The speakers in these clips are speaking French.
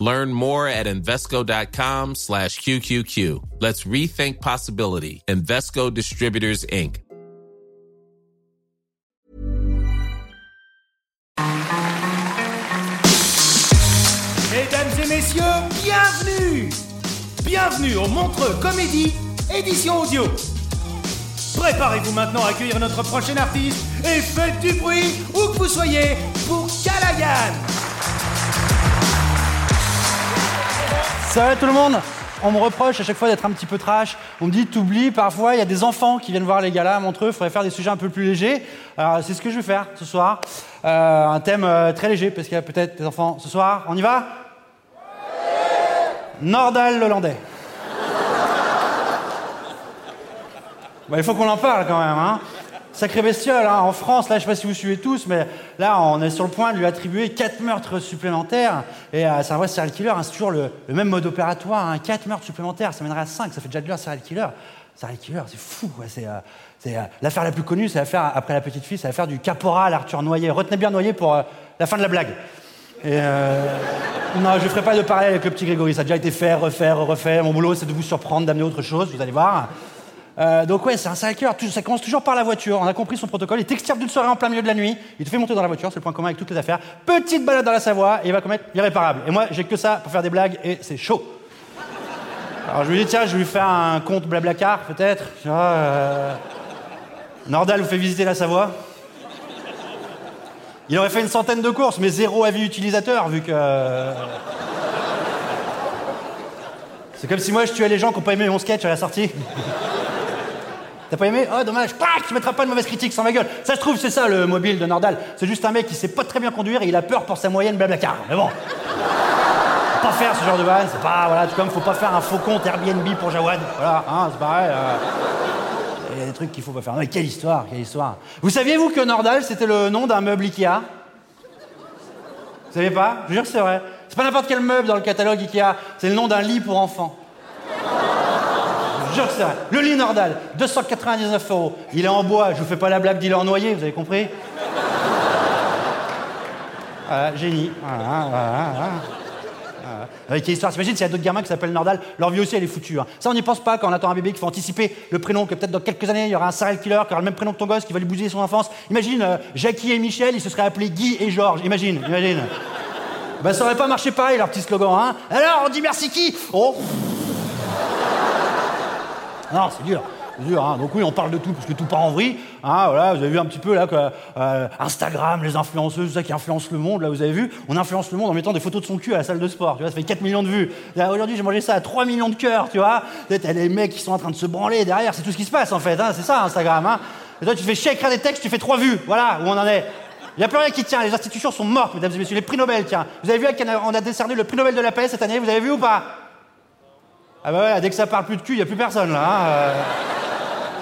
Learn more at Invesco.com slash QQQ. Let's rethink possibility. Invesco Distributors, Inc. Mesdames et messieurs, bienvenue Bienvenue au Montreux Comédie, édition audio. Préparez-vous maintenant à accueillir notre prochain artiste et faites du bruit où que vous soyez pour Callaghan Va tout le monde On me reproche à chaque fois d'être un petit peu trash. On me dit, t'oublies, parfois il y a des enfants qui viennent voir les galas à Montreux, il faudrait faire des sujets un peu plus légers. Alors c'est ce que je vais faire ce soir. Euh, un thème euh, très léger, parce qu'il y a peut-être des enfants ce soir. On y va? Nordal l'Hollandais. Bah, il faut qu'on en parle quand même. Hein. Sacré bestiole, hein. en France, là, je sais pas si vous suivez tous, mais là, on est sur le point de lui attribuer quatre meurtres supplémentaires. Et euh, c'est un vrai serial killer, hein. c'est toujours le, même mode opératoire. Hein. Quatre meurtres supplémentaires, ça mènerait à cinq, ça fait déjà de l'heure serial killer. Serial killer, c'est fou. quoi. C'est, euh, c'est, euh, l'affaire la plus connue, c'est l'affaire, après la petite fille, c'est l'affaire du caporal Arthur Noyer. Retenez bien Noyer pour euh, la fin de la blague. Non, je ne ferai pas de parallèle avec le petit Grégory. Ça a déjà été fait, refait, refait. Mon boulot, c'est de vous surprendre, d'amener autre chose, vous allez voir. Euh, donc ouais, c'est un killer. Tout- Ça commence toujours par la voiture. On a compris son protocole. Il t'extirpe d'une soirée en plein milieu de la nuit. Il te fait monter dans la voiture. C'est le point commun avec toutes les affaires. Petite balade dans la Savoie et il va commettre l'irréparable. Et moi, j'ai que ça pour faire des blagues et c'est chaud. Alors je lui dis tiens, je vais lui faire un compte blablacar peut-être. Euh, Nordal vous fait visiter la Savoie. Il aurait fait une centaine de courses, mais zéro avis utilisateur, vu que. euh, C'est comme si moi je tuais les gens qui n'ont pas aimé mon sketch à la sortie. T'as pas aimé Oh, dommage. Pac, tu mettras pas de mauvaise critique sans ma gueule. Ça se trouve, c'est ça le mobile de Nordal. C'est juste un mec qui sait pas très bien conduire et il a peur pour sa moyenne blablacar. Mais bon. Faut pas faire ce genre de vanne. C'est pas, voilà, tout comme faut pas faire un faux compte Airbnb pour Jawad. Voilà, hein, c'est pareil. euh. Il y a des trucs qu'il faut pas faire. Mais quelle histoire, quelle histoire. Vous saviez, vous, que Nordal, c'était le nom d'un meuble Ikea? Vous saviez pas? Je vous jure que c'est vrai. C'est pas n'importe quel meuble dans le catalogue Ikea. C'est le nom d'un lit pour enfants. Le lit Nordal, 299 euros. Il est en bois. Je vous fais pas la blague d'il est en noyer, vous avez compris Voilà, génie. Voilà, voilà, voilà. Avec quelle histoire T'imagines s'il y a d'autres gamins qui s'appellent Nordal, leur vie aussi elle est foutue. hein. Ça on n'y pense pas quand on attend un bébé qu'il faut anticiper le prénom, que peut-être dans quelques années il y aura un serial killer qui aura le même prénom que ton gosse, qui va lui bousiller son enfance. Imagine euh, Jackie et Michel, ils se seraient appelés Guy et Georges. Imagine, imagine. Ben ça aurait pas marché pareil leur petit slogan, hein Alors on dit merci qui? Oh Non, c'est dur. Dur, hein. Donc oui, on parle de tout, parce que tout part en vrille. Hein, voilà, vous avez vu un petit peu là euh, Instagram, les influenceuses, tout ça qui influence le monde, là vous avez vu, on influence le monde en mettant des photos de son cul à la salle de sport, tu vois, ça fait 4 millions de vues. Aujourd'hui, j'ai mangé ça à 3 millions de cœurs, tu vois. T'as les mecs qui sont en train de se branler derrière, c'est tout ce qui se passe en fait, hein, c'est ça Instagram. Hein. Et toi, tu fais chier à écrire des textes, tu fais 3 vues, voilà où on en est. Il n'y a plus rien qui tient, les institutions sont mortes, mesdames et messieurs, les prix Nobel, tiens. Vous avez vu qu'on a décerné le prix Nobel de la paix cette année, vous avez vu ou pas? Ah bah ouais, dès que ça parle plus de cul, il n'y a plus personne là. hein, euh.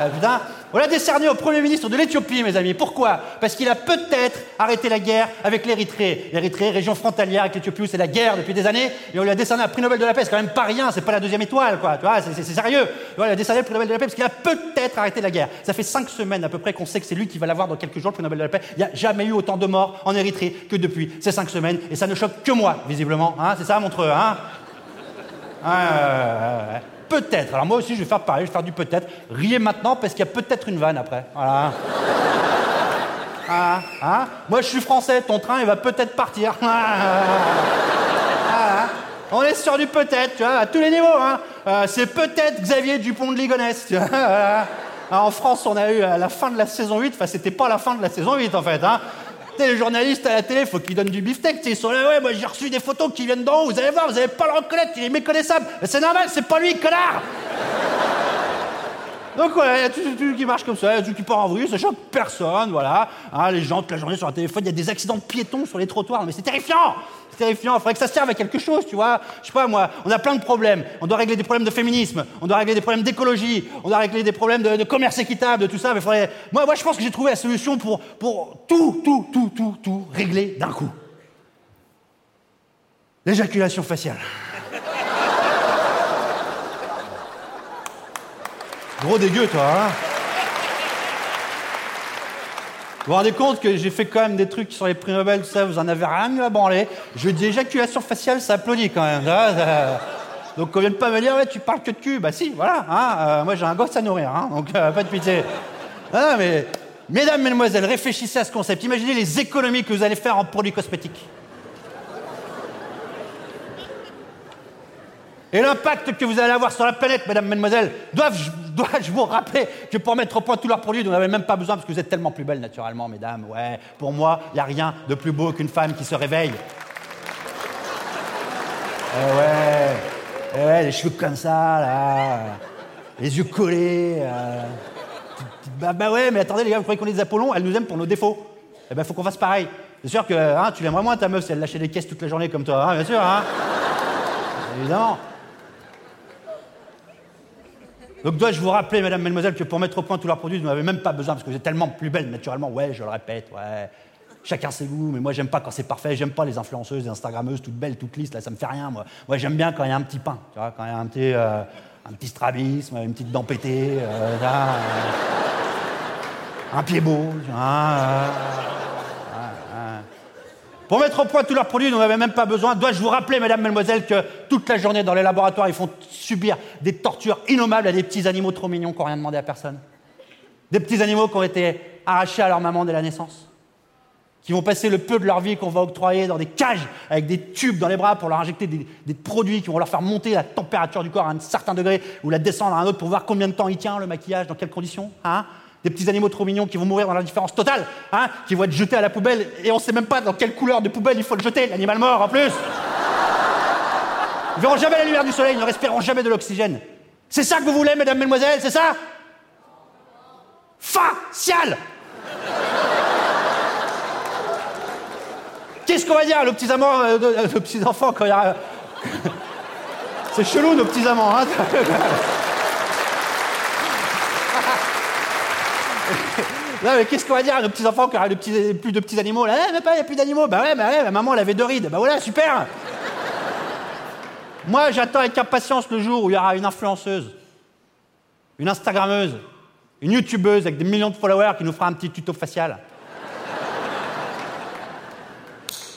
Ah, putain. On l'a décerné au Premier ministre de l'Éthiopie, mes amis. Pourquoi? Parce qu'il a peut-être arrêté la guerre avec l'Érythrée. L'Érythrée, région frontalière avec l'Éthiopie où c'est la guerre depuis des années, et on lui a décerné un prix Nobel de la paix. C'est quand même pas rien, c'est pas la deuxième étoile, quoi. Tu vois, c'est sérieux. Vois, il a décerné le prix Nobel de la paix parce qu'il a peut-être arrêté la guerre. Ça fait cinq semaines à peu près qu'on sait que c'est lui qui va l'avoir dans quelques jours, le prix Nobel de la paix. Il n'y a jamais eu autant de morts en Érythrée que depuis ces cinq semaines, et ça ne choque que moi, visiblement. Hein c'est ça, Montreux, hein Ouais. Peut-être. Alors moi aussi, je vais faire pareil, je vais faire du peut-être. Riez maintenant parce qu'il y a peut-être une vanne après. Voilà. Ah, hein? Moi, je suis français, ton train, il va peut-être partir. Ah, ah, On est sur du peut-être, tu vois, à tous les niveaux. Hein. Euh, c'est peut-être Xavier Dupont de Ligonnès. Tu vois, voilà. Alors, en France, on a eu à la fin de la saison 8, enfin, c'était pas la fin de la saison 8 en fait. Hein. Les journalistes à la télé, faut qu'ils donnent du beefsteak. Ils sont là, ouais, moi j'ai reçu des photos qui viennent d'en haut, vous allez voir, vous allez pas le reconnaître, il est méconnaissable. C'est normal, c'est pas lui, connard donc voilà, il y a tout, qui marche comme ça, il y a tout qui part en vrille, ça choque personne, voilà. Hein, les gens, toute la journée sur un téléphone, il y a des accidents de piétons sur les trottoirs, mais c'est terrifiant C'est terrifiant, il faudrait que ça serve à quelque chose, tu vois. Je sais pas, moi, on a plein de problèmes. On doit régler des problèmes de féminisme, on doit régler des problèmes d'écologie, on doit régler des problèmes de, de commerce équitable, de tout ça, mais faudrait... Moi, moi, je pense que j'ai trouvé la solution pour, pour tout, tout, tout, tout, tout régler d'un coup. L'éjaculation faciale. Gros dégueu, toi, hein Vous vous rendez compte que j'ai fait quand même des trucs sur les prix Nobel, tout ça, vous en avez rien à branler. Je dis éjaculation faciale, ça applaudit quand même. Donc on vient de pas me dire, tu parles que de cul. Bah si, voilà. Hein, euh, moi j'ai un gosse à nourrir, hein, donc euh, pas de pitié. Ah, mais, mesdames, mesdemoiselles, réfléchissez à ce concept. Imaginez les économies que vous allez faire en produits cosmétiques. Et l'impact que vous allez avoir sur la planète, mesdames, mesdemoiselles, dois-je vous rappeler que pour mettre au point tous leurs produits, vous n'en même pas besoin parce que vous êtes tellement plus belles naturellement, mesdames. Ouais, pour moi, il n'y a rien de plus beau qu'une femme qui se réveille. Eh ouais, eh ouais, les cheveux comme ça, là, les yeux collés. euh. Bah, bah ouais, mais attendez, les gars, vous croyez qu'on est des Apollons? Elle nous aime pour nos défauts. Eh ben, faut qu'on fasse pareil. C'est sûr que hein, tu l'aimerais moins ta meuf si elle lâchait des caisses toute la journée comme toi, hein, bien sûr, hein Évidemment. Donc dois-je vous rappeler, mesdames, mesdemoiselles, que pour mettre au point tous leurs produits, vous n'avez même pas besoin, parce que vous êtes tellement plus belles naturellement. Ouais, je le répète, ouais. Chacun ses goûts, mais moi j'aime pas quand c'est parfait, j'aime pas les influenceuses, les instagrammeuses toutes belles, toutes lisses, là ça me fait rien, moi. Moi j'aime bien quand il y a un petit pain, tu vois, quand il y a un petit, euh, un petit strabisme, une petite dent pétée, euh, un pied beau, tu vois, euh, pour mettre au point tous leurs produits, vous n'en même pas besoin. Dois-je vous rappeler, mesdames, mesdemoiselles, que toute la journée dans les laboratoires, ils font subir des tortures innommables à des petits animaux trop mignons qui n'ont rien demandé à personne? Des petits animaux qui ont été arrachés à leur maman dès la naissance. Qui vont passer le peu de leur vie qu'on va octroyer dans des cages avec des tubes dans les bras pour leur injecter des, des produits qui vont leur faire monter la température du corps à un certain degré ou la descendre à un autre pour voir combien de temps il tient le maquillage, dans quelles conditions hein? Des petits animaux trop mignons qui vont mourir dans l'indifférence totale, hein, qui vont être jetés à la poubelle et on sait même pas dans quelle couleur de poubelle il faut le jeter, l'animal mort en plus. Ils verront jamais la lumière du soleil, ils ne respireront jamais de l'oxygène. C'est ça que vous voulez, mesdames, mesdemoiselles, c'est ça? Facial Qu'est-ce qu'on va dire, nos petits amants, euh, euh, petits enfants quand il y a. C'est chelou, nos petits amants, hein Mais qu'est-ce qu'on va dire à nos petits enfants qui aura plus de petits animaux là? Eh, mais pas, il n'y a plus d'animaux. Bah ouais, bah ouais, ma maman elle avait deux rides. Bah voilà, super Moi, j'attends avec impatience le jour où il y aura une influenceuse, une Instagrammeuse, une YouTubeuse avec des millions de followers qui nous fera un petit tuto facial.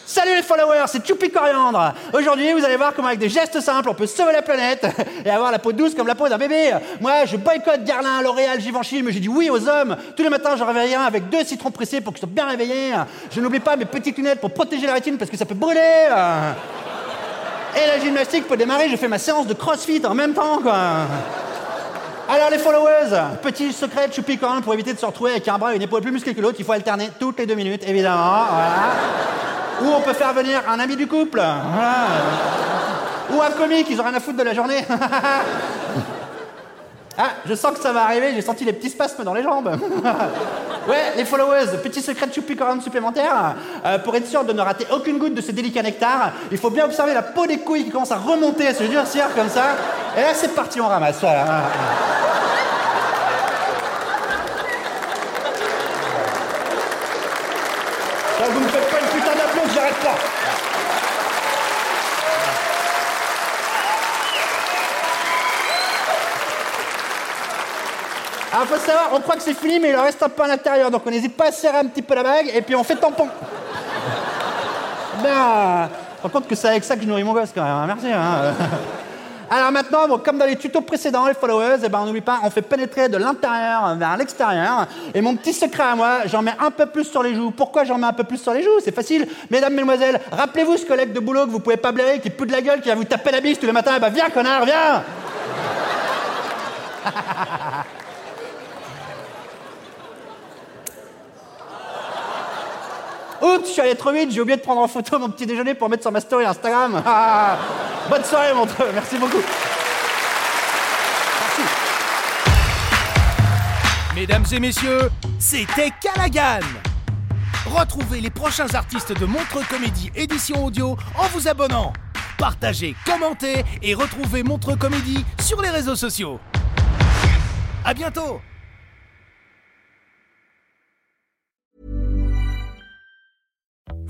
Salut les followers, c'est Choupi Coriandre. Aujourd'hui, vous allez voir comment avec des gestes simples, on peut sauver la planète et avoir la peau douce comme la peau d'un bébé. Moi, je boycotte Guerlain, L'Oréal, Givenchy, mais j'ai dit oui aux hommes. Tous les matins, je réveille un avec deux citrons pressés pour qu'ils soient bien réveillés. Je n'oublie pas mes petites lunettes pour protéger la rétine parce que ça peut brûler. Et la gymnastique peut démarrer, je fais ma séance de crossfit en même temps, quoi. Alors les followers, petit secret de Choupi Coriandre pour éviter de se retrouver avec un bras et une épaule plus musclée que l'autre, il faut alterner toutes les deux minutes, évidemment. Ou on peut faire venir un ami du couple. Ou un comique, ils ont rien à foutre de la journée. ah, je sens que ça va arriver, j'ai senti les petits spasmes dans les jambes. ouais, les followers, petit secret de choupi Coriandre supplémentaire. Euh, pour être sûr de ne rater aucune goutte de ce délicat nectar, il faut bien observer la peau des couilles qui commence à remonter, à se durcir comme ça. Et là, c'est parti, on ramasse. Voilà. Ça, vous me faites pas une putain d'applaudissement, j'arrête pas. Alors, faut savoir, on croit que c'est fini, mais il reste un peu à l'intérieur. Donc, on n'hésite pas à serrer un petit peu la bague et puis on fait tampon. Ben, rends compte que c'est avec ça que je nourris mon gosse quand même. hein. Merci. hein. Alors maintenant, comme dans les tutos précédents, les followers, eh ben, on n'oublie pas, on fait pénétrer de l'intérieur vers l'extérieur. Et mon petit secret à moi, j'en mets un peu plus sur les joues. Pourquoi j'en mets un peu plus sur les joues? C'est facile. Mesdames, mesdemoiselles, rappelez-vous ce collègue de boulot que vous pouvez pas blairer, qui pue de la gueule, qui va vous taper la bise tous les matins. Eh ben, viens, connard, viens Oups, je suis allé trop vite, j'ai oublié de prendre en photo mon petit déjeuner pour mettre sur ma story Instagram. Ah, bonne soirée, mon merci beaucoup. Merci. Mesdames et messieurs, c'était Callaghan. Retrouvez les prochains artistes de Montreux Comédie édition audio en vous abonnant. Partagez, commentez et retrouvez Montreux Comédie sur les réseaux sociaux. À bientôt